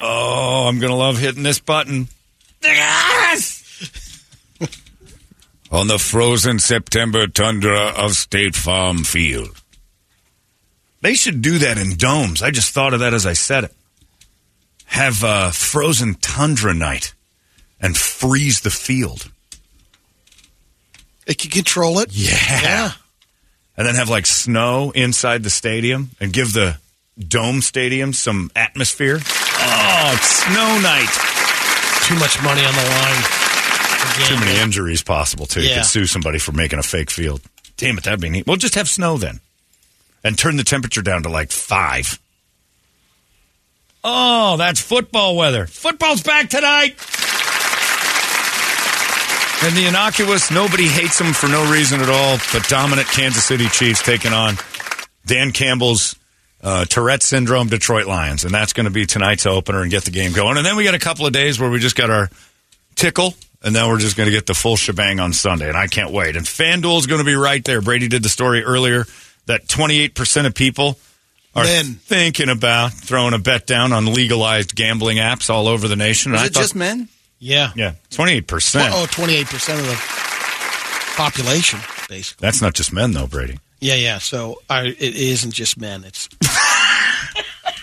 Oh, I'm going to love hitting this button. Yes! On the frozen September tundra of State Farm Field. They should do that in domes. I just thought of that as I said it. Have a frozen tundra night and freeze the field. It can control it. Yeah. And then have like snow inside the stadium and give the dome stadium some atmosphere. Oh, it's snow night. Too much money on the line. Too Again, many injuries possible too. You Yeah. could sue somebody for making a fake field. Damn it, that'd be neat. We'll just have snow then, and turn the temperature down to like five. Oh, that's football weather. Football's back tonight. And the innocuous, nobody hates them for no reason at all, but dominant Kansas City Chiefs taking on Dan Campbell's uh, Tourette syndrome Detroit Lions, and that's going to be tonight's opener and get the game going. And then we got a couple of days where we just got our tickle, and then we're just going to get the full shebang on Sunday, and I can't wait. And FanDuel's going to be right there. Brady did the story earlier that 28% of people are Men. thinking about throwing a bet down on legalized gambling apps all over the nation. Is it thought- just men? Yeah. Yeah, 28%. Oh, 28% of the population, basically. That's not just men, though, Brady. Yeah, yeah. So I, it isn't just men. It's.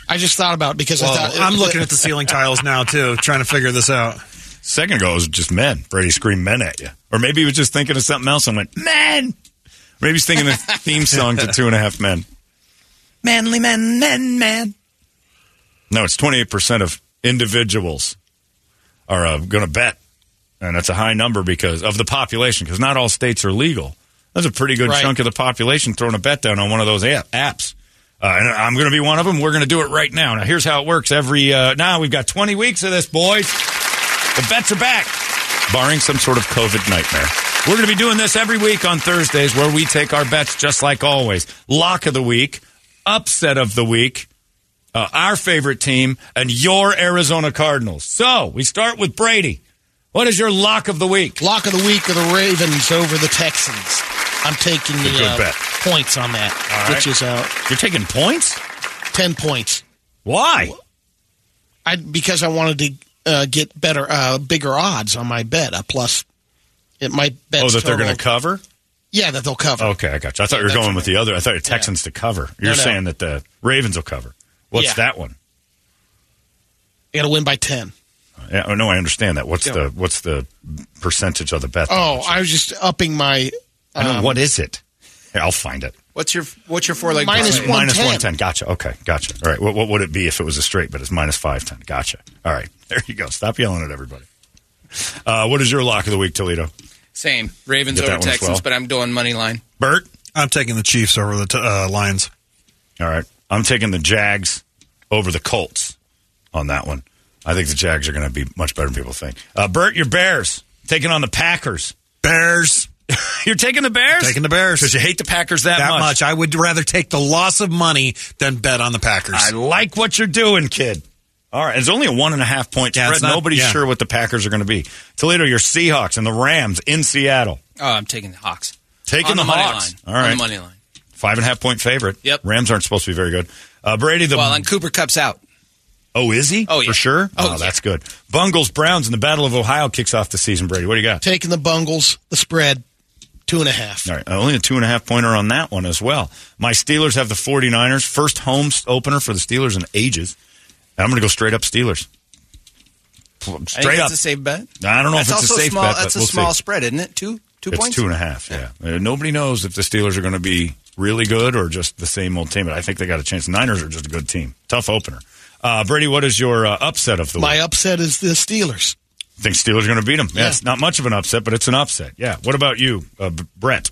I just thought about it because I thought I'm looking at the ceiling tiles now too, trying to figure this out. Second ago, it was just men. Brady screamed men at you. Or maybe he was just thinking of something else and went, men! Maybe he's thinking of the theme song to Two and a Half Men. Manly men, men, man. No, it's 28% of individuals are uh, going to bet. And that's a high number because of the population, because not all states are legal. That's a pretty good Right. chunk of the population throwing a bet down on one of those app- apps. Uh, and I'm going to be one of them. We're going to do it right now. Now, here's how it works. Every uh, now we've got 20 weeks of this, boys. The bets are back, barring some sort of COVID nightmare. We're going to be doing this every week on Thursdays, where we take our bets just like always. Lock of the week, upset of the week, uh, our favorite team, and your Arizona Cardinals. So we start with Brady. What is your lock of the week? Lock of the week of the Ravens over the Texans. I'm taking the uh, points on that, All right. which is uh, You're taking points? 10 points. Why? I because I wanted to uh, get better, uh, bigger odds on my bet. A plus, it might bet. Oh, that they're going to cover? Yeah, that they'll cover. Okay, I got you. I thought you were That's going with the other. I thought you Texans to cover. You're No, no. saying that the Ravens will cover. What's Yeah. that one? You got to win by 10. Yeah, oh, no, I understand that. What's Yeah. the what's the percentage of the bet? Oh, I was just upping my. I don't um, what is it? Here, I'll find it. What's your What's your four leg one. Minus 110. 110. Gotcha. Okay, gotcha. All right. What, what would it be if it was a straight, but it's minus 510? Gotcha. All right. There you go. Stop yelling at everybody. Uh, what is your lock of the week, Toledo? Same Ravens over Texans, well. but I'm doing money line. Bert? I'm taking the Chiefs over the t- uh, Lions. All right. I'm taking the Jags over the Colts on that one. I think the Jags are going to be much better than people think. Uh, Bert, your Bears taking on the Packers. Bears. You're taking the Bears? Taking the Bears. Because you hate the Packers that, that much. I would rather take the loss of money than bet on the Packers. I like what you're doing, kid. All right. It's only a one and a half point Yeah, spread. it's not- Nobody's yeah. sure what the Packers are going to be. Toledo, your Seahawks and the Rams in Seattle. Oh, I'm taking the Hawks. Taking on the, the, money Hawks. line. All On right. the money line. Five and a half point favorite. Yep. Rams aren't supposed to be very good. Uh, Brady, the. Well, and Cooper Kupp's out. oh, is he? Oh, yeah. For sure? Oh, yeah. that's good. Bungles, Browns, and the Battle of Ohio kicks off the season, Brady. What do you got? Taking the Bungles, the spread, two and a half. All right. Only a two and a half pointer on that one as well. My Steelers have the 49ers. First home opener for the Steelers in ages. And I'm going to go straight up Steelers. Straight up. that's a safe bet. I don't know that's if it's a safe small, bet, That's but a we'll small see. spread, isn't it? Two two It's points. two and a half. Yeah. Uh, nobody knows if the Steelers are going to be really good or just the same old team. But I think they got a chance. The Niners are just a good team. Tough opener. Uh, Brady, what is your uh, upset of the My week? My upset is the Steelers. Think Steelers are going to beat them? Yeah. Yeah. it's not much of an upset, but it's an upset. Yeah. What about you, uh, Brett?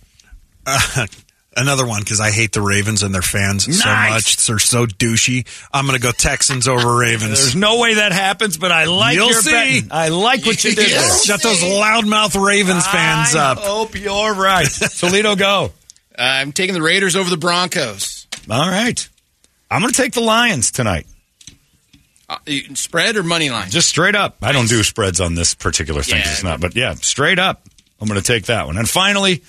Uh, another one because I hate the Ravens and their fans so much. They're so douchey. I'm going to go Texans over Ravens. There's no way that happens, but I like You'll your see. betting. I like what you did there. Shut those loudmouth Ravens fans I up. hope you're right. Toledo, go. I'm taking the Raiders over the Broncos. All right. I'm going to take the Lions tonight. Uh, spread or money line? Just straight up. I don't do spreads on this particular thing. Yeah. It's not, but yeah, straight up. I'm going to take that one. And finally,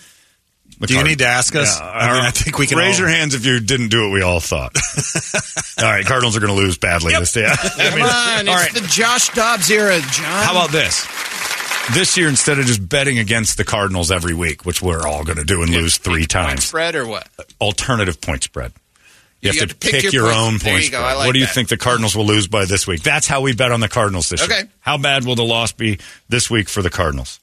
the Do you need to ask us? Yeah, I mean, I think we can raise all- your hands if you didn't do what we all thought. all right, Cardinals are going to lose badly this day. I Come mean, on, all it's right. the Josh Dobbs era, John. How about this? This year, instead of just betting against the Cardinals every week, which we're all going to do and lose three Point times, spread or what? alternative point spread. You, You have, have to to pick pick, your your, points. own There point you go. spread. I like what do you that. think the Cardinals will lose by this week? That's how we bet on the Cardinals this year. How bad will the loss be this week for the Cardinals?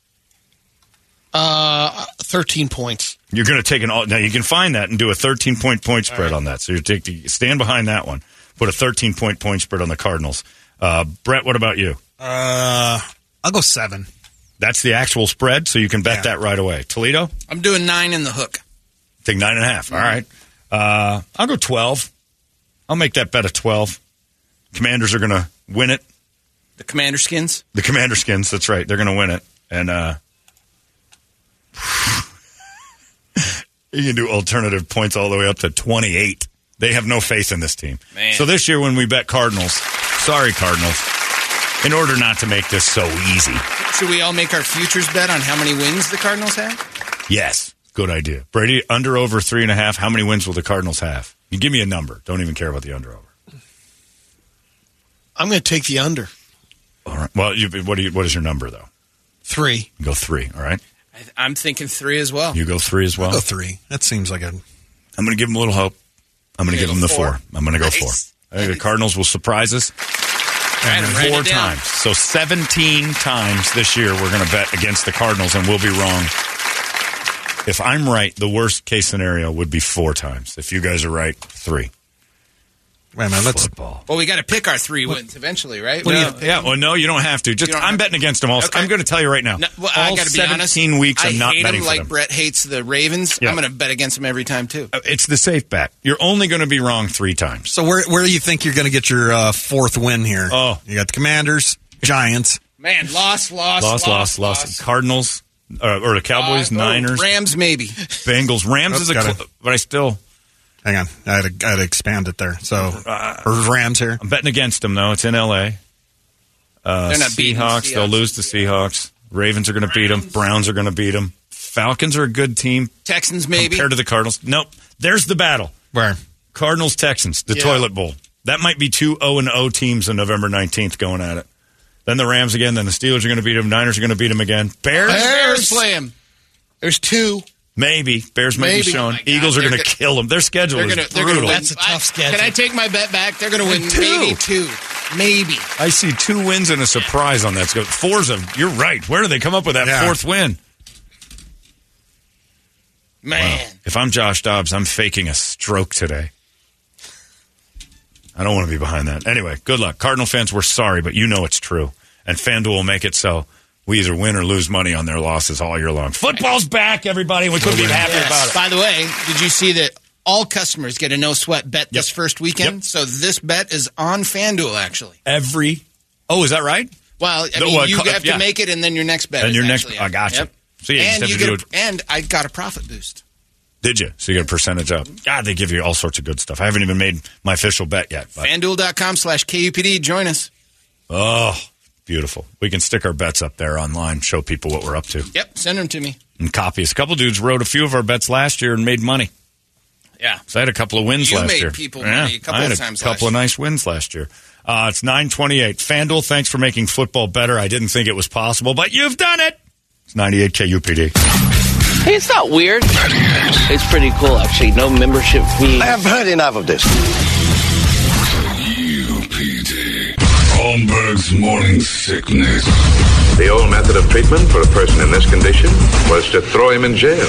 Uh, 13 points. You're going to take an all now. You can find that and do a 13 point point spread on that. So you take the, stand behind that one. Put a 13 point point spread on the Cardinals. Uh, Brett, what about you? Uh, I'll go seven. That's the actual spread, so you can bet Yeah. that right away. Toledo, I'm doing nine in the hook. take nine and a half. All right. Uh, I'll go 12. I'll make that bet a 12. Commanders are going to win it. The Commander Skins. The Commander Skins, that's right. They're going to win it. And uh, you can do alternative points all the way up to 28. They have no faith in this team. Man. So this year when we bet Cardinals, sorry Cardinals, in order not to make this so easy. Should we all make our futures bet on how many wins the Cardinals have? Yes, good idea. Brady, under over three and a half, how many wins will the Cardinals have? You give me a number. Don't even care about the under over. I'm going to take the under. All right. Well, you, what, do you, what is your number, though? Three. You go three, all right? I, I'm thinking three as well. You go three as well? I'll go three. That seems like a. I'm going to give them a little hope. I'm going to give them the four. four? I'm going to go Nice. four. I think the Cardinals will surprise us Right, write four times. So 17 times this year we're going to bet against the Cardinals, and we'll be wrong. If I'm right, the worst case scenario would be four times. If you guys are right, three. Wait a minute. Let's. Football. Well, we got to pick our three wins eventually, right? Well, We yeah, gotta pick yeah, them. well, no, you don't have to. Just don't I'm have- betting against them all. Okay. I'm going to tell you right now. No, well, I all got to be 17 honest. weeks, I I'm not hate betting them for like them. Brett hates the Ravens. Yeah. I'm going to bet against them every time too. Uh, It's the safe bet. You're only going to be wrong three times. So where where do you think you're going to get your uh, fourth win here? Oh. you got the Commanders, Giants. Man, lost, lost, Lost, lost, lost. Cardinals uh, or the Cowboys, Uh, oh, Niners, Rams, maybe. Bengals. Rams Oops, is a, cl- but I still Hang on, I had to, I had to expand it there. So or Rams here. I'm betting against them though. It's in L.A. Uh, They're not beating the Seahawks. They'll lose to Seahawks. Ravens are going to beat them. Browns are going to beat them. Falcons are a good team Texans, maybe. compared to the Cardinals. Nope. There's the battle. Where? Cardinals Texans, the Yeah. toilet bowl. That might be two 0 and 0 teams on November 19th going at it. Then the Rams again. Then the Steelers are going to beat them. Niners are going to beat them again. Bears, Bears play him. There's two. maybe. Bears may be Maybe. showing. Oh Eagles are going to kill them. Their schedule They're is going to. They're brutal. going to. That's a tough I- schedule. Can I take my bet back? They're going to win Two. maybe two, maybe. I see two wins and a surprise on that. So four's a. You're right. Where do they come up with that Yeah. fourth win? Man, If I'm Josh Dobbs, I'm faking a stroke today. I don't want to be behind that. Anyway, good luck. Cardinal fans, we're sorry, but you know it's true. And FanDuel will make it so we either win or lose money on their losses all year long. Football's back, everybody. We couldn't be happier Yes. about it. By the way, did you see that all customers get a no sweat bet this first weekend? Yep. So this bet is on FanDuel actually. Every. Oh, is that right? Well, I The- mean, you co- have yeah. to make it, and then your next bet. And is your next- I got gotcha. Yep. So, yeah, you just and have you get a, and I got a profit boost. Did you? So you get a percentage up. God, they give you all sorts of good stuff. I haven't even made my official bet yet. But, FanDuel.com slash KUPD. Join us. oh, beautiful. We can stick our bets up there online, show people what we're up to, Yep, send them to me. and copy us. A couple dudes wrote a few of our bets last year and made money. Yeah. So I had a couple of wins last year. You last made year. people yeah, money a couple I had of a times couple of nice wins last year. Uh, it's nine twenty-eight. FanDuel, thanks for making football better. I didn't think it was possible, but you've done it. It's ninety-eight KUPD. Hey, it's not weird. It's pretty cool, actually. No membership fee. I have heard enough of this. UPD. Holmberg's morning sickness. The old method of treatment for a person in this condition was to throw him in jail.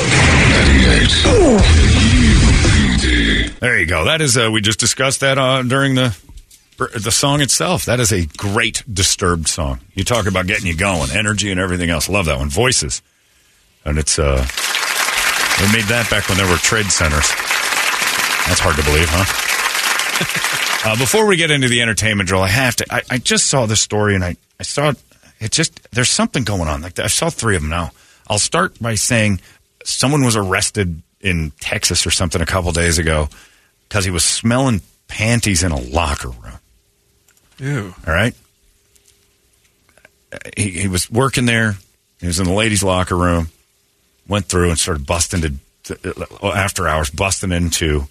UPD. There you go. That is. Uh, we just discussed that uh, during the the song itself, that is a great disturbed song. You talk about getting you going, energy and everything else. Love that one. Voices. And it's, uh, they made that back when there were trade centers. That's hard to believe, huh? uh, before we get into the entertainment drill, I have to, I, I just saw this story and I, I saw it, it just, there's something going on. Like I saw three of them now. I'll start by saying someone was arrested in Texas or something a couple days ago because he was smelling panties in a locker room. Ew. All right. He, he was working there. He was in the ladies' locker room. Went through and started busting to, after hours, busting into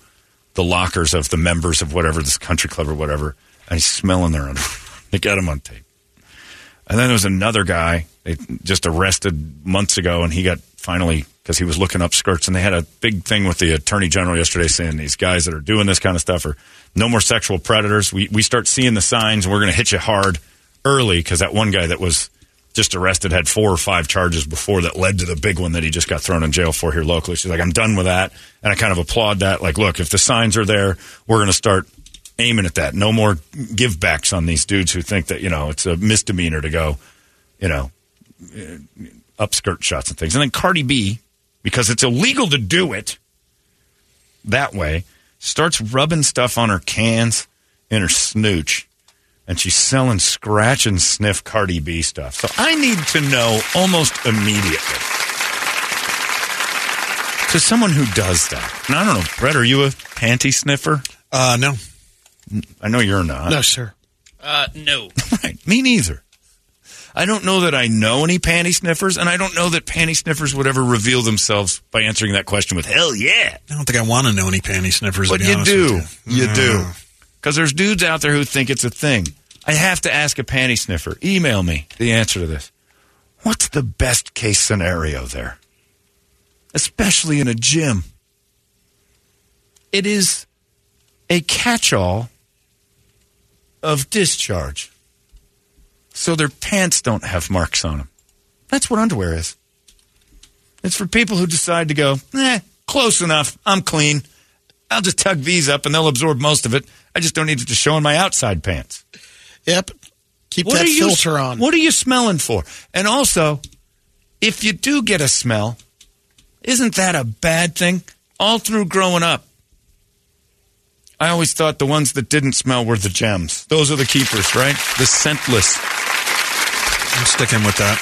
the lockers of the members of whatever this country club or whatever, and he's smelling their underwear. they got him on tape. And then there was another guy they just arrested months ago, and he got finally because he was looking up skirts, and they had a big thing with the attorney general yesterday saying these guys that are doing this kind of stuff are no more sexual predators. We we start seeing the signs, and we're going to hit you hard early because that one guy that was just arrested had four or five charges before that led to the big one that he just got thrown in jail for here locally. She's like, I'm done with that, and I kind of applaud that. Like, look, if the signs are there, we're going to start aiming at that. No more give backs on these dudes who think that you know it's a misdemeanor to go, you know, uh, upskirt shots and things. And then Cardi B, because it's illegal to do it that way, starts rubbing stuff on her cans and her snooch. And she's selling scratch and sniff Cardi B stuff. So I need to know almost immediately. To someone who does that. And I don't know, Brett, are you a panty sniffer? Uh, no. I know you're not. No, sir. Uh, no. Right. Me neither. I don't know that I know any panty sniffers, and I don't know that panty sniffers would ever reveal themselves by answering that question with "Hell yeah." I don't think I want to know any panty sniffers. to But be you do. with You Mm. do. Because there's dudes out there who think it's a thing. I have to ask a panty sniffer. Email me the answer to this. What's the best case scenario there? Especially in a gym. It is a catch all of discharge. So their pants don't have marks on them. That's what underwear is. It's for people who decide to go, eh, close enough. I'm clean. I'll just tug these up and they'll absorb most of it. I just don't need it to show in my outside pants. Yep. Keep What that are you- filter on. What are you smelling for? And also, if you do get a smell, isn't that a bad thing? All through growing up, I always thought the ones that didn't smell were the gems. Those are the keepers, right? The scentless. I'm sticking with that.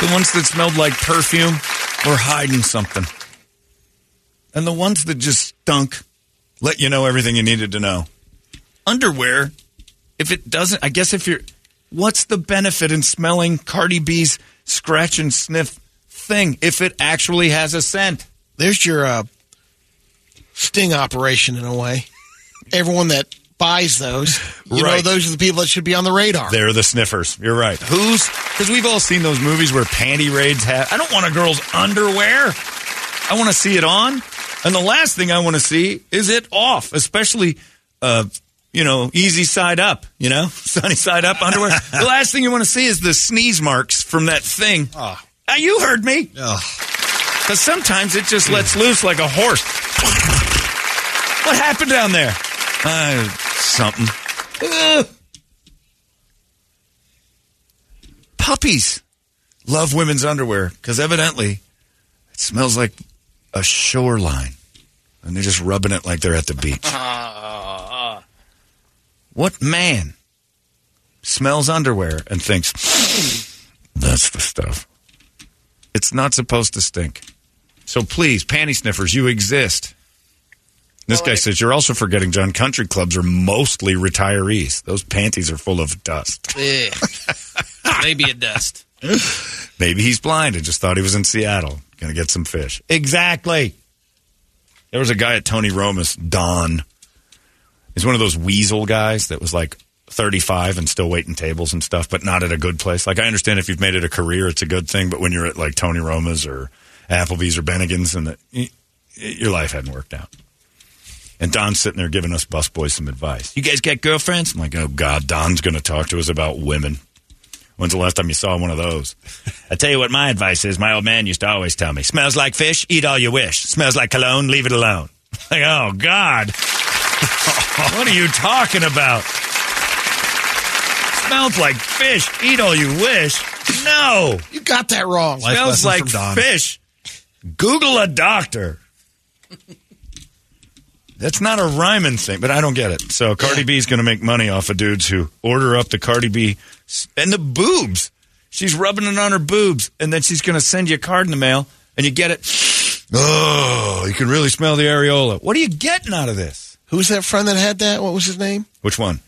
The ones that smelled like perfume were hiding something. And the ones that just stunk let you know everything you needed to know. Underwear, if it doesn't, I guess if you're, what's the benefit in smelling Cardi B's scratch and sniff thing if it actually has a scent? There's your uh, sting operation in a way. Everyone that buys those, you know, those are the people that should be on the radar. They're the sniffers. You're right. Who's, because we've all seen those movies where panty raids have, I don't want a girl's underwear. I want to see it on. And the last thing I want to see is it off, especially, uh, you know, easy side up, you know, sunny side up underwear. the last thing you want to see is the sneeze marks from that thing. Ah, you heard me. Because sometimes it just lets loose like a horse. What happened down there? Uh, something. Ugh. Puppies love women's underwear because evidently it smells like a shoreline. And they're just rubbing it like they're at the beach. what man smells underwear and thinks, that's the stuff? It's not supposed to stink. So please, panty sniffers, you exist. This guy says you're also forgetting, John. Country clubs are mostly retirees. Those panties are full of dust. Maybe a dust. Maybe he's blind and just thought he was in Seattle, going to get some fish. Exactly. There was a guy at Tony Roma's, Don. He's one of those weasel guys that was like 35 and still waiting tables and stuff, but not at a good place. Like I understand if you've made it a career, it's a good thing, but when you're at like Tony Roma's or Applebee's or Bennigan's, and y- your life hadn't worked out. And Don's sitting there giving us busboys some advice. You guys got girlfriends? I'm like, oh God, Don's going to talk to us about women. When's the last time you saw one of those? I tell you what my advice is. My old man used to always tell me, smells like fish, eat all you wish. Smells like cologne, leave it alone. Like, oh God. what are you talking about? Smells like fish. Eat all you wish. No. You got that wrong. Life Smells like fish. Google a doctor. That's not a rhyming thing, but I don't get it. So Cardi B's going to make money off of dudes who order up the Cardi B and the boobs. She's rubbing it on her boobs, and then she's going to send you a card in the mail, and you get it. Oh, you can really smell the areola. What are you getting out of this? Who's that friend that had that? What was his name? Which one?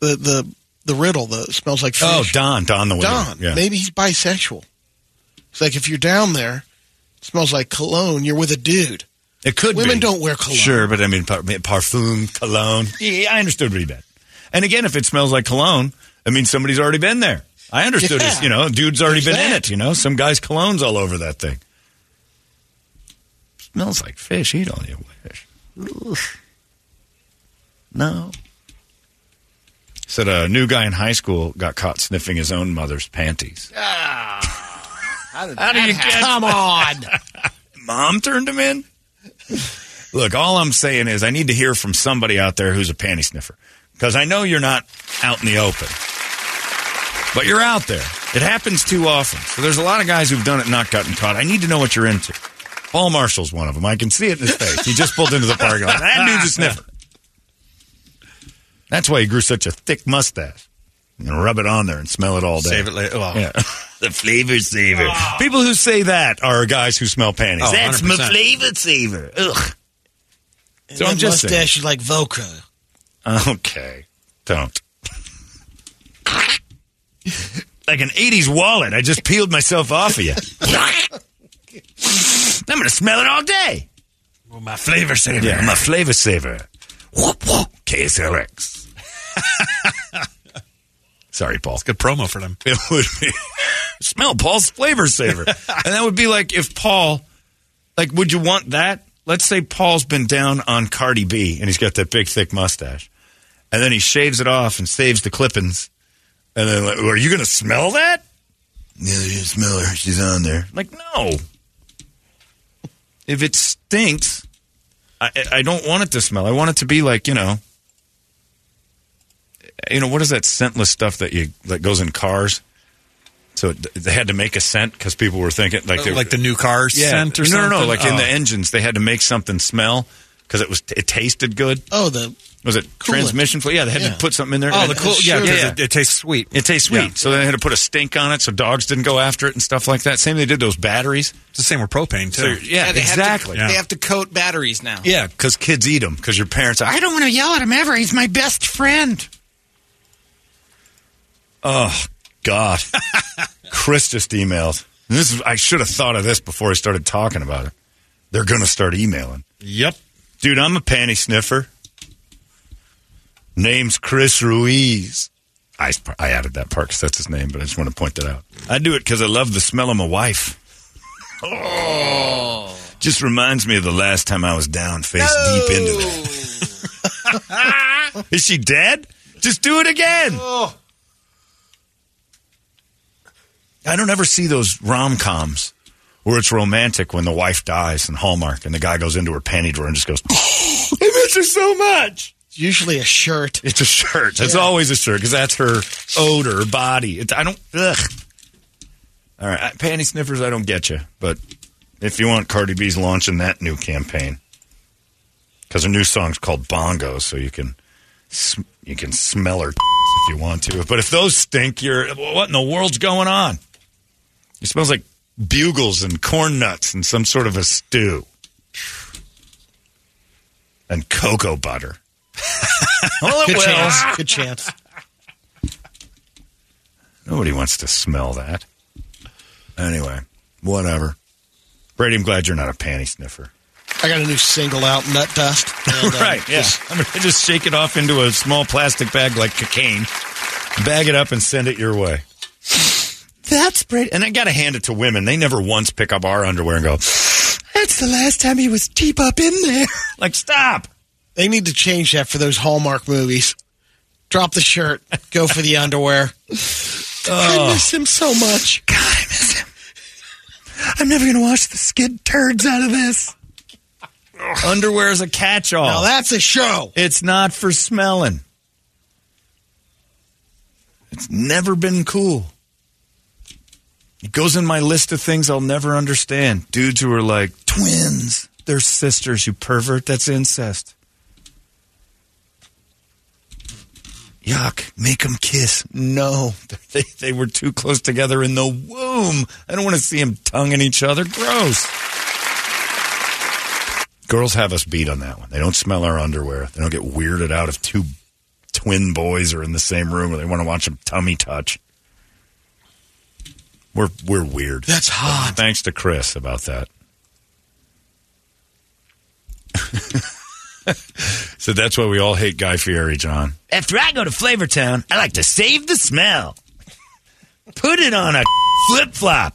The the the riddle. The smells like oh, fish. Oh, Don. Don the winner. Don. Yeah. Maybe he's bisexual. It's like if you're down there, it smells like cologne. You're with a dude. It could be. Women be. don't wear cologne. Sure, but I mean, par- parfum, cologne. Yeah, I understood what he meant. And again, if it smells like cologne, I mean, somebody's already been there. I understood Yeah. it. You know, dude's already There's been in it. You know, some guy's cologne's all over that thing. Smells like fish. Eat all you wish. Oof. No. Said a new guy in high school got caught sniffing his own mother's panties. Ah. How, did How do you get? Come on. Mom turned him in. Look, all I'm saying is I need to hear from somebody out there who's a panty sniffer because I know you're not out in the open, but you're out there. It happens too often. So there's a lot of guys who've done it and not gotten caught. I need to know what you're into. Paul Marshall's one of them. I can see it in his face. He just pulled into the parking lot. That dude's a sniffer. That's why he grew such a thick mustache. And rub it on there and smell it all day. Save it later. Well, Yeah. the flavor saver. Ah. People who say that are guys who smell panties. Oh, That's my 100%. flavor saver. Ugh. So I'm That just saying. mustache is like Voca. Okay. Don't. like an 80s wallet. I just peeled myself off of you. I'm going to smell it all day. well, my flavor saver. Yeah, I'm a flavor saver. Whoop, whoop. KSLX. Sorry, Paul. Good promo for them. It would be smell Paul's flavor saver, and that would be like if Paul, like, would you want that? Let's say Paul's been down on Cardi B, and he's got that big thick mustache, and then he shaves it off and saves the clippings, and then like, are you going to smell that? Yeah, you smell her. She's on there. Like, no. If it stinks, I, I don't want it to smell. I want it to be like you know, you know what is that scentless stuff that you that goes in cars? So it, they had to make a scent because people were thinking like oh, they, like the new car yeah. scent or no, something. no, no. Like in Oh. the engines, they had to make something smell because it was it tasted good. Oh, the Was it Coolant. transmission fluid? Yeah, they had Yeah. to put something in there. Oh, the cool. Yeah, Sure. 'cause Yeah. It, it tastes sweet. It tastes sweet, Yeah. so they had to put a stink on it so dogs didn't go after it and stuff like that. Same they did those batteries. It's the same with propane So, too. yeah, they Have exactly. to, They have to coat batteries now. Yeah, because kids eat them. Because your parents, are, I don't want to yell at him ever. He's my best friend. Oh God, Chris just emailed. This is, I should have thought of this before I started talking about it. They're going to start emailing, Yep. dude. I'm a panty sniffer. Name's Chris Ruiz. I, I added that part because that's his name, but I just want to point that out. I do it because I love the smell of my wife. Oh. Just reminds me of the last time I was down face deep into that. Is she dead? Just do it again. Oh. I don't ever see those rom coms where it's romantic when the wife dies and Hallmark and the guy goes into her panty drawer and just goes, I miss her so much. it's usually a shirt. It's a shirt. It's always a shirt because that's her odor, body. I don't. Ugh. All right, panty sniffers. I don't get you, but if you want, Cardi B's launching that new campaign because her new song's called Bongo, so you can you can smell her if you want to. But if those stink, you're what in the world's going on? It smells like bugles and corn nuts and some sort of a stew and cocoa butter. well, it Good will. chance. Good chance. Nobody wants to smell that. Anyway, whatever. Brady, I'm glad you're not a panty sniffer. I got a new single out, Nut Dust. And, uh, right, yeah. just- I'm going to just shake it off into a small plastic bag like cocaine, bag it up, and send it your way. That's Brady. And I got to hand it to women. They never once pick up our underwear and go, that's the last time he was deep up in there. like, stop. They need to change that for those Hallmark movies. Drop the shirt, go for the underwear. Oh. I miss him so much. God, I miss him. I'm never going to wash the skid turds out of this. Underwear is a catch-all. Now that's a show. It's not for smelling. It's never been cool. It goes in my list of things I'll never understand. Dudes who are like twins, they're sisters. You pervert. That's incest. Yuck. Make them kiss. No, they, they were too close together in the womb. I don't want to see them tonguing each other. Gross. Girls have us beat on that one. They don't smell our underwear. They don't get weirded out if two twin boys are in the same room or they want to watch them tummy touch. We're we're weird. That's hot. Thanks to Chris about that. so that's why we all hate Guy Fieri, John. After I go to Flavortown, I like to save the smell. Put it on a flip flop.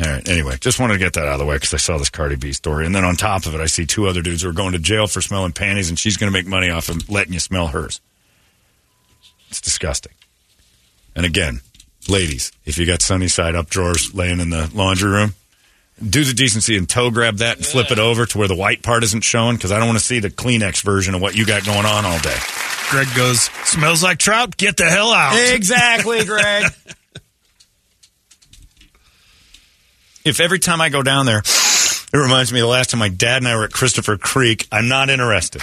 All right. Anyway, just wanted to get that out of the way because I saw this Cardi B story, and then on top of it, I see two other dudes who are going to jail for smelling panties, and she's going to make money off of letting you smell hers. It's disgusting. And again, ladies, if you got sunny side up drawers laying in the laundry room, do the decency and toe grab that and flip it over to where the white part isn't showing because I don't want to see the Kleenex version of what you got going on all day. Greg goes, smells like trout. Get the hell out. Exactly, Greg. if every time I go down there, it reminds me of the last time my dad and I were at Christopher Creek, I'm not interested.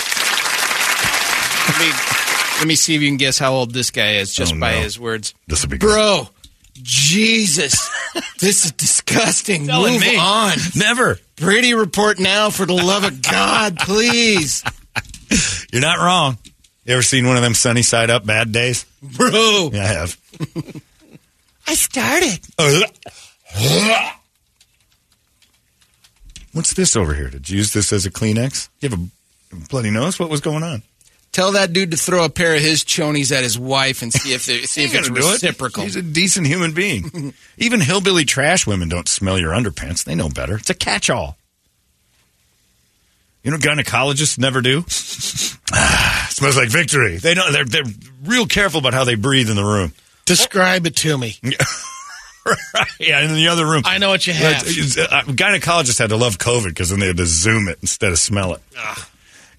Let me, let me see if you can guess how old this guy is just Oh, by no. his words. This will be good. Jesus, this is disgusting. Telling Move me. on. Never. Brady report now for the love of God, please. You're not wrong. You ever seen one of them sunny side up bad days? Bro. Yeah, I have. I started. What's this over here? Did you use this as a Kleenex? You have a bloody nose? What was going on? Tell that dude to throw a pair of his chonies at his wife and see if they, see if it's gonna it. reciprocal. He's a decent human being. Even hillbilly trash women don't smell your underpants. They know better. It's a catch-all. You know, gynecologists never do. Ah, smells like victory. They don't. They're they're real careful about how they breathe in the room. Describe it to me. Yeah, in the other room. I know what you have. Uh, gynecologists had to love COVID because then they had to zoom it instead of smell it.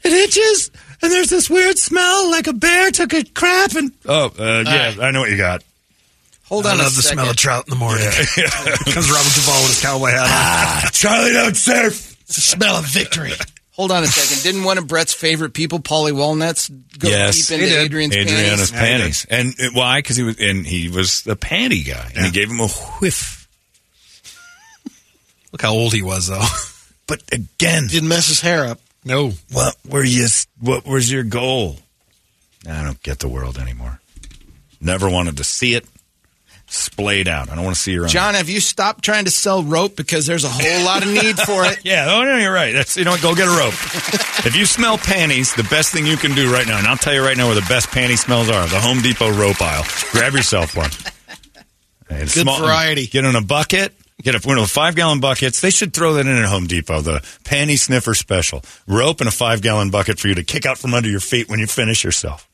It itches, and there's this weird smell like a bear took a crap and. Oh, uh, yeah, I know what you got. Hold I on a love the second. smell of trout in the morning. Comes Robert Duvall with his cowboy hat on. Ah, Charlie, don't surf. It's the smell of victory. Hold on a second. Didn't one of Brett's favorite people, Paulie Walnuts, go Yes, deep into did. Adrian's Adriana's panties? panties, and uh, why? Because he was, and he was a panty guy, and he gave him a whiff. Look how old he was, though. But again, Didn't mess his hair up. No. what were you? What was your goal? I don't get the world anymore. Never wanted to see it splayed out. I don't want to see your. John, have you stopped trying to sell rope because there's a whole lot of need for it? Yeah, oh no, you're right. That's you know, what, go get a rope. if you smell panties, the best thing you can do right now, and I'll tell you right now where the best panty smells are: the Home Depot rope aisle. Grab yourself one. And Good variety. Get in a bucket. Get a, one of the five gallon buckets. They should throw that in at Home Depot. The panty sniffer special. Rope and a five gallon bucket for you to kick out from under your feet when you finish yourself.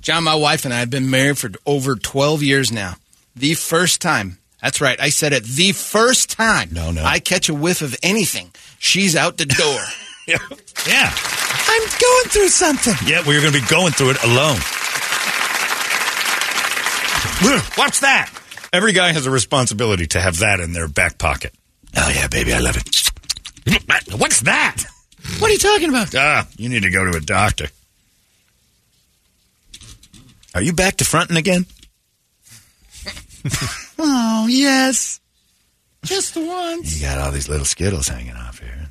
John, my wife and I have been married for over 12 years now. The first time, that's right, I said it, the first time No, no. I catch a whiff of anything, she's out the door. Yeah. Yeah. I'm going through something. Yeah, well, you're going to be going through it alone. What's that? Every guy has a responsibility to have that in their back pocket. Oh, yeah, baby, I love it. What's that? What are you talking about? Ah, you need to go to a doctor. Are you back to fronting again? oh, yes. Just the once. You got all these little skittles hanging off here.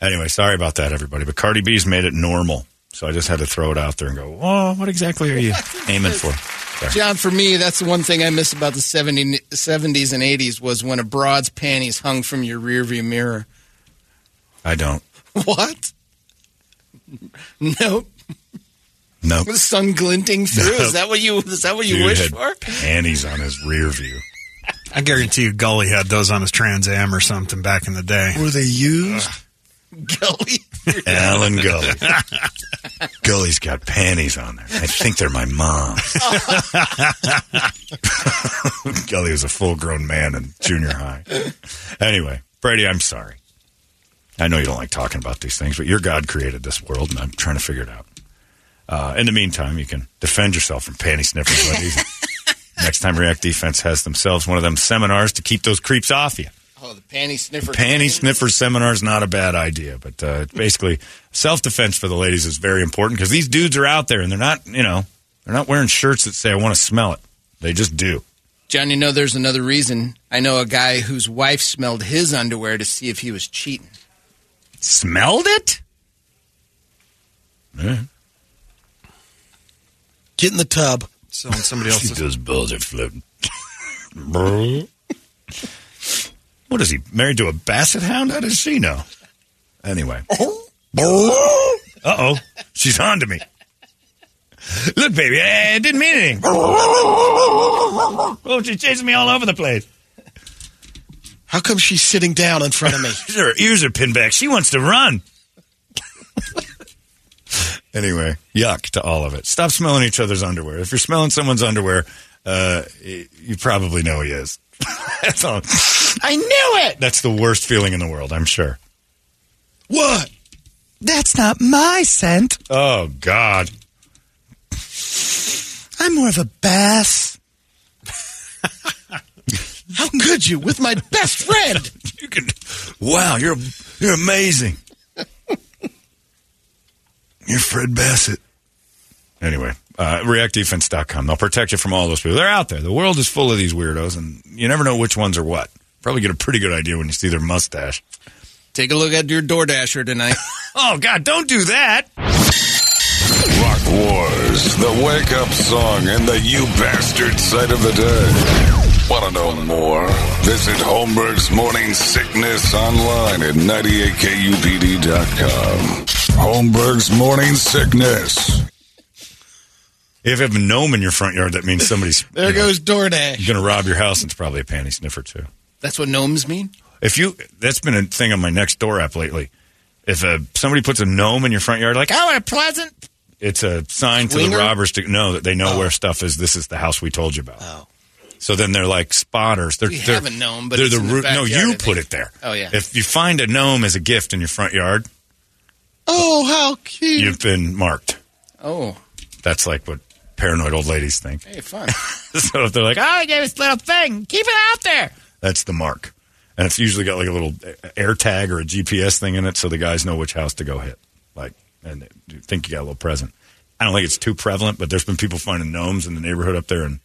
Anyway, sorry about that, everybody. But Cardi B's made it normal. So I just had to throw it out there and go, oh, what exactly are you aiming for? Sorry. John, for me, that's the one thing I miss about the 70, 70s and 80s was when a broad's panties hung from your rearview mirror. I don't. What? Nope. No. The sun glinting through. No. Is that what you? Is that what you Dude wish had for? panties on his rear view. I guarantee you Gully had those on his Trans Am or something back in the day. Were they used? Gully. Alan Gully. Gully's got panties on there. I think they're my mom's. Gully was a full grown man in junior high. Anyway, Brady, I'm sorry. I know you don't like talking about these things, but your God created this world, and I'm trying to figure it out. Uh, in the meantime, you can defend yourself from panty sniffers. Next time React Defense has themselves one of them seminars to keep those creeps off you. Oh, the panty sniffer. Panty sniffer seminar is not a bad idea, but uh, basically self defense for the ladies is very important because these dudes are out there and they're not, you know, they're not wearing shirts that say "I want to smell it." They just do. John, you know there's another reason. I know a guy whose wife smelled his underwear to see if he was cheating. Smelled it? Yeah. Get in the tub. So when somebody else is Those balls are floating. what is he married to a basset hound? How does she know? Anyway. Uh oh, she's on to me. Look, baby, I didn't mean anything. Oh, she's chasing me all over the place. How come she's sitting down in front of me? Her ears are pinned back. She wants to run. anyway, yuck to all of it. Stop smelling each other's underwear. If you're smelling someone's underwear, uh, you probably know he is. That's all. I knew it. That's the worst feeling in the world, I'm sure. what? That's not my scent. Oh God. I'm more of a bass. How could you with my best friend? You can. Wow, you're you're amazing. you're Fred Basset. Anyway, uh, reactdefense.com. They'll protect you from all those people. They're out there. The world is full of these weirdos, and you never know which ones are what. Probably get a pretty good idea when you see their mustache. Take a look at your DoorDasher tonight. Oh God, don't do that. Rock Wars, the wake up song and the you bastard sight of the day. Want to know more? Visit Holmberg's Morning Sickness online at 98kupd.com. Holmberg's Morning Sickness. If you have a gnome in your front yard, that means somebody's There you know, goes DoorDash. going to rob your house. and It's probably a panty sniffer too. That's what gnomes mean? If you, that's been a thing on my next door app lately. If a, somebody puts a gnome in your front yard, like, oh, what a pleasant, it's a sign to the robbers to know that they know oh. where stuff is. This is the house we told you about. Oh. So then they're like spotters. They're, We they're, have a gnome, but they're it's the in the root. No, you put it there. Oh, yeah. If you find a gnome as a gift in your front yard, Oh, how cute. you've been marked. Oh, That's like what paranoid old ladies think. hey, fun. so if they're like, oh, I gave this little thing, keep it out there. That's the mark. And it's usually got like a little air tag or a GPS thing in it so the guys know which house to go hit. Like, and they think you got a little present. I don't think it's too prevalent, but there's been people finding gnomes in the neighborhood up there, and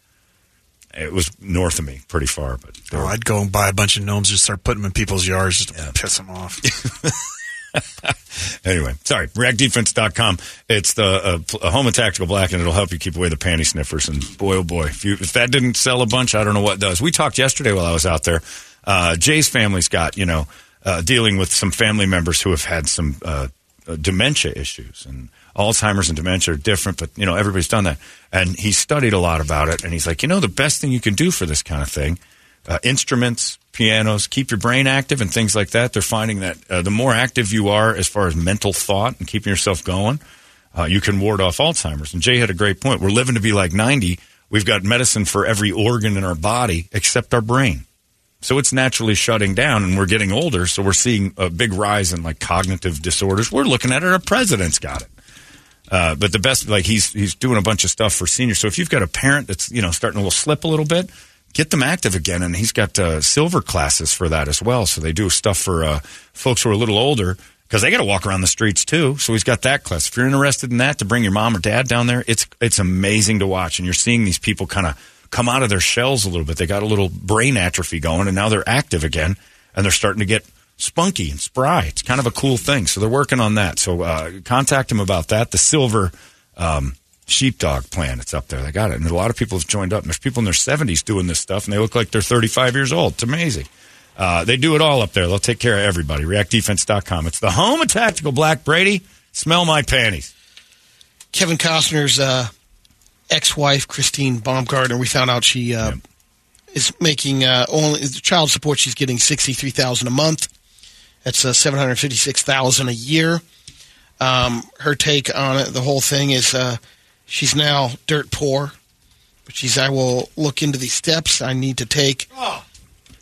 it was north of me, pretty far. But Oh, I'd go and buy a bunch of gnomes, just start putting them in people's yards just to piss them off. Anyway, sorry. ReactDefense.com. It's the uh, a home of tactical black, and it'll help you keep away the panty sniffers. And boy, oh boy, if, you, if that didn't sell a bunch, I don't know what does. We talked yesterday while I was out there. Uh, Jay's family's got you know uh, dealing with some family members who have had some uh, uh, dementia issues, and Alzheimer's and dementia are different, but you know everybody's done that. And he studied a lot about it, and he's like, you know, the best thing you can do for this kind of thing uh, instruments, pianos, keep your brain active and things like that. They're finding that uh, the more active you are as far as mental thought and keeping yourself going, uh, you can ward off Alzheimer's. And Jay had a great point. We're living to be like 90. We've got medicine for every organ in our body except our brain. So it's naturally shutting down, and we're getting older. So we're seeing a big rise in like cognitive disorders. We're looking at it. Our president's got it. Uh, but the best, like he's he's doing a bunch of stuff for seniors. So if you've got a parent that's you know starting to slip a little bit, get them active again. And he's got uh, silver classes for that as well. So they do stuff for uh, folks who are a little older because they got to walk around the streets too. So he's got that class. If you're interested in that, to bring your mom or dad down there, it's it's amazing to watch. And you're seeing these people kind of come out of their shells a little bit. They got a little brain atrophy going, and now they're active again, and they're starting to get spunky and spry. It's kind of a cool thing. So they're working on that. So uh, contact him about that. The silver um, sheepdog plan. It's up there. They got it. And a lot of people have joined up. And there's people in their 70s doing this stuff, and they look like they're 35 years old. It's amazing. Uh, they do it all up there. They'll take care of everybody. ReactDefense.com. It's the home of Tactical Black Brady. Smell my panties. Kevin Costner's uh, ex-wife, Christine Baumgartner, we found out she uh, is making uh, only the child support. She's getting sixty-three thousand a month. That's uh, seven hundred fifty-six thousand a year. Um, her take on it, the whole thing is uh, she's now dirt poor, but she's I will look into these steps I need to take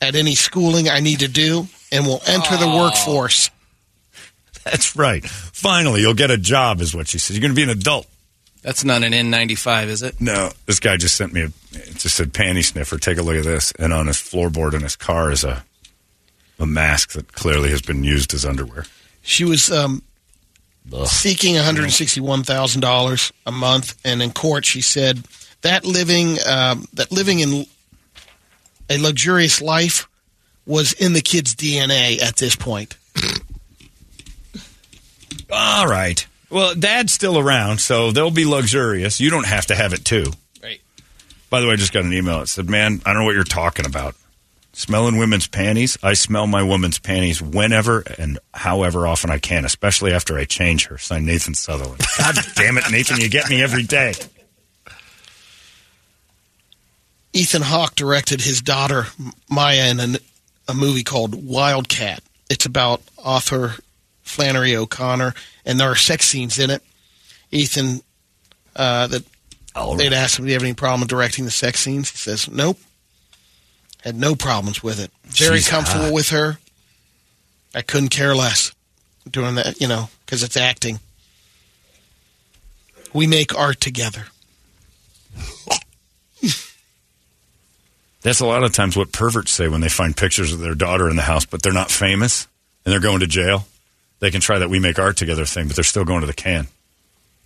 at any schooling I need to do, and will enter the workforce. That's right. Finally, you'll get a job, is what she says. You're going to be an adult. That's not an N95, is it? No, this guy just sent me a. It just said panty sniffer. Take a look at this, and on his floorboard in his car is a a mask that clearly has been used as underwear. She was um, seeking $161,000 a month, and in court she said that living um, that living in a luxurious life was in the kid's DNA at this point. All right. Well, Dad's still around, so they'll be luxurious. You don't have to have it too. Right. By the way, I just got an email. It said, "Man, I don't know what you're talking about. Smelling women's panties. I smell my woman's panties whenever and however often I can, especially after I change her." Signed Nathan Sutherland. God damn it, Nathan! You get me every day. Ethan Hawke directed his daughter Maya in a, a movie called Wildcat. It's about author Flannery O'Connor, and there are sex scenes in it. Ethan, uh, that they'd asked him, "Do you have any problem directing the sex scenes?" He says, "Nope." Had no problems with it. Very She's comfortable hot. with her. I couldn't care less doing that, you know, because it's acting. We make art together. That's a lot of times what perverts say when they find pictures of their daughter in the house, but they're not famous and they're going to jail. They can try that we make art together thing, but they're still going to the can.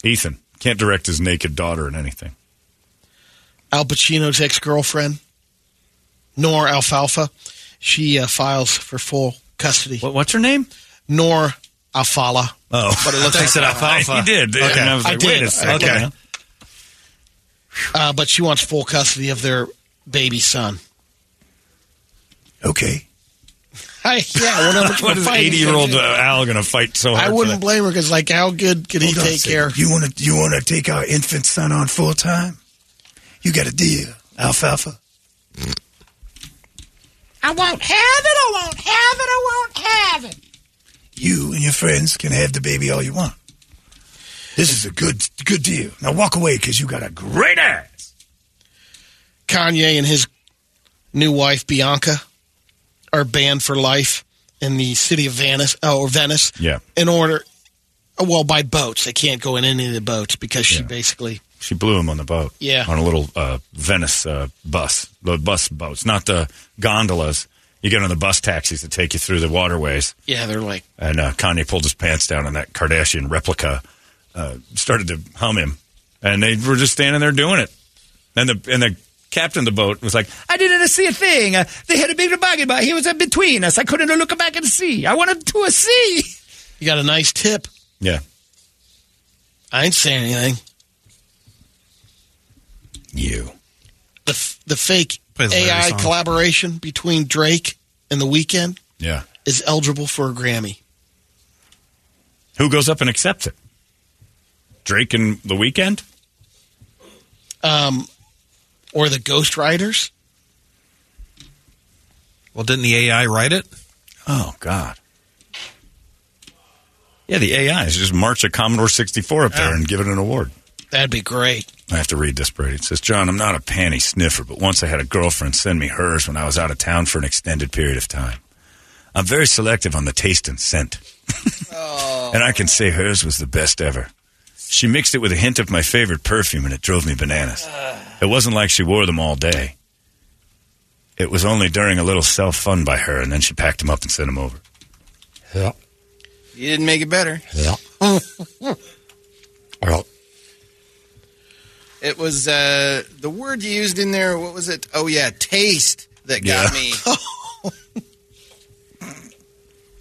Ethan can't direct his naked daughter in anything. Al Pacino's ex girlfriend, Nor Alfalfa, she uh, files for full custody. What, what's her name? Noor Alfallah. Oh, But it looks I like said alfalfa. He did. Okay. And I was I did. wait a I second. Okay. Uh, but she wants full custody of their baby son. Okay. Hi, yeah, well, not much What more 80 year old can. Al going to fight so hard? I wouldn't that? blame her because, like, how good could he Hold on take care? You want to you want to take our infant son on full time? You got a deal, alfalfa. I won't have it, I won't have it, I won't have it. You and your friends can have the baby all you want. This is a good good deal. Now walk away because you got a great ass. Kanye and his new wife Bianca are banned for life in the city of Venice. Oh, or Venice. Yeah. In order, well, by boats, they can't go in any of the boats because she Yeah. basically. She blew him on the boat. Yeah. On a little uh, Venice uh, bus. The bus boats, not the gondolas. You get on the bus taxis that take you through the waterways. Yeah, they're like. And uh, Kanye pulled his pants down, on that Kardashian replica uh, started to hum him. And they were just standing there doing it. And the and the captain of the boat was like, I didn't see a thing. Uh, they had a big toboggan, but he was in between us. I couldn't look back and see. I wanted to see. You got a nice tip. "Yeah, I ain't saying anything. You." The f- the fake Plays a Larry AI song. collaboration between Drake and The Weeknd Yeah. is eligible for a Grammy. Who goes up and accepts it? Drake and The Weeknd? Um, or the Ghost Riders. Well, didn't the AI write it? Oh God. Yeah, the AIs just march a Commodore 64 up there and give it an award. That'd be great. I have to read this, Brady. It says, John, I'm not a panty sniffer, but once I had a girlfriend send me hers when I was out of town for an extended period of time. I'm very selective on the taste and scent. And I can say hers was the best ever. She mixed it with a hint of my favorite perfume, and it drove me bananas. It wasn't like she wore them all day. It was only during a little self fun by her, and then she packed them up and sent them over. Yeah. You didn't make it better. Yeah. well, It was uh, the word you used in there. What was it? Oh yeah, taste that got Yeah. me.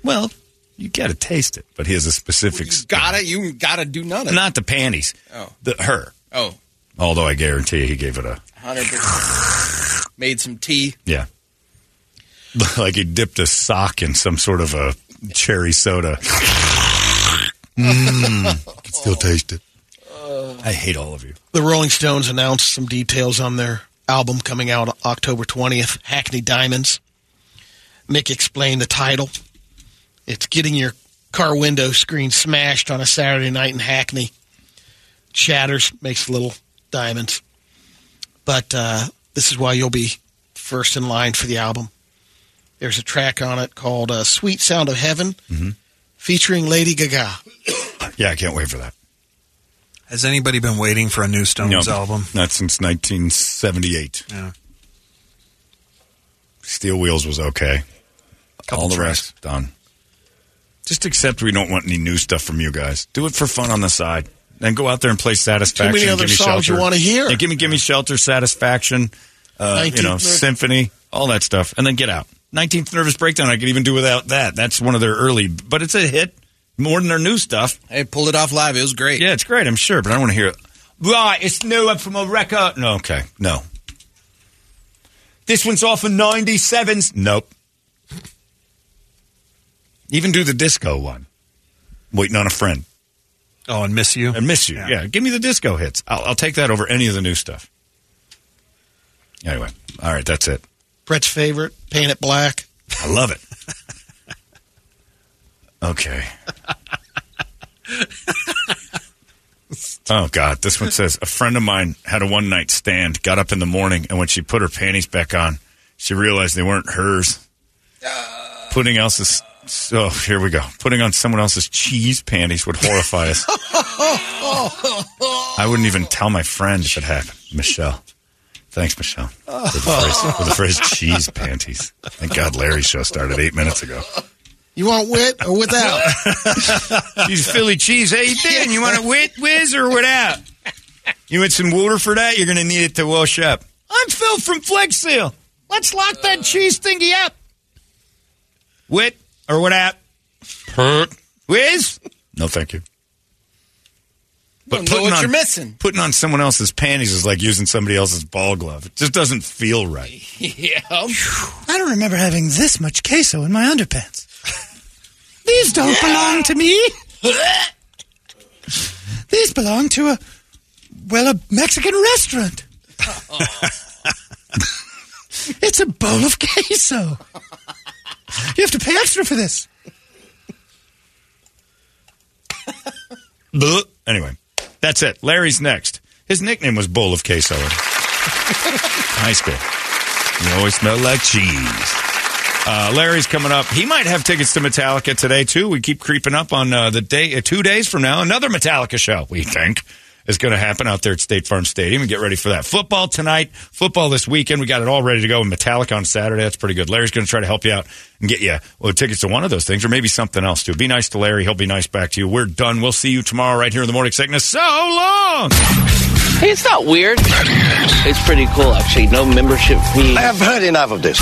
Well, you got to taste it, but he has a specific. You gotta, you gotta do none of it. Not the panties. Oh. The her. Oh, Although I guarantee you he gave it a 100%. Made some tea. yeah. like he dipped a sock in some sort of a cherry soda. mm, can still taste it. I hate all of you. The Rolling Stones announced some details on their album coming out October 20th, Hackney Diamonds. Mick explained the title. It's getting your car window screen smashed on a Saturday night in Hackney. Shatters, makes little diamonds. But uh, this is why you'll be first in line for the album. There's a track on it called uh, Sweet Sound of Heaven, featuring Lady Gaga. Yeah, I can't wait for that. Has anybody been waiting for a new Stones No, album? Not since 1978. Yeah. Steel Wheels was okay. Couple All the tracks. rest done. Just accept we don't want any new stuff from you guys. Do it for fun on the side. Then go out there and play Satisfaction. Too many other Give Me songs you wanna hear. Yeah, give me, give me Shelter, Satisfaction, uh, you know, Nerve- Symphony, all that stuff, and then get out. 19th Nervous Breakdown, I could even do without that. That's one of their early, but it's a hit more than their new stuff. Hey, pulled it off live. It was great. Yeah, it's great, I'm sure, but I don't want to hear it. Right, it's new up from a record. No, okay, no. This one's off of 97s. Nope. Even do the disco one. Waiting on a friend. Oh, and Miss You? And miss you. Yeah. give me the disco hits. I'll, I'll take that over any of the new stuff. Anyway, all right, that's it. Brett's favorite, Paint It Black. I love it. Okay. oh God, this one says a friend of mine had a one night stand, got up in the morning, and when she put her panties back on, she realized they weren't hers. Uh. Putting else's so here we go. Putting on someone else's cheese panties would horrify us. I wouldn't even tell my friend if it happened. Michelle. Thanks, Michelle, for the phrase, for the phrase cheese panties. Thank God Larry's show started eight minutes ago. You want wit or without? She's Philly cheese. How you doing? You want it with, whiz, or without? You want some water for that? You're going to need it to wash up. I'm Phil from Flex Seal. Let's lock that cheese thingy up. Wit or without? Hurt. Whiz? No, thank you. But know what you're missing. Putting on someone else's panties is like using somebody else's ball glove. It just doesn't feel right. Yeah. I don't remember having this much queso in my underpants. These don't belong to me. These belong to a, well, a Mexican restaurant. it's a bowl of queso. You have to pay extra for this. Anyway, that's it. Larry's next. His nickname was Bowl of Queso high school. You always smell like cheese. Uh, Larry's coming up. He might have tickets to Metallica today too. We keep creeping up on uh, the day. Uh, two days from now, another Metallica show. We think is going to happen out there at State Farm Stadium. And get ready for that. Football tonight. Football this weekend. We got it all ready to go. And Metallica on Saturday. That's pretty good. Larry's going to try to help you out and get you well tickets to one of those things, or maybe something else too. Be nice to Larry. He'll be nice back to you. We're done. We'll see you tomorrow right here in the morning sickness. So long. Hey, it's not weird. It's pretty cool, actually. No membership fee. I have heard enough of this.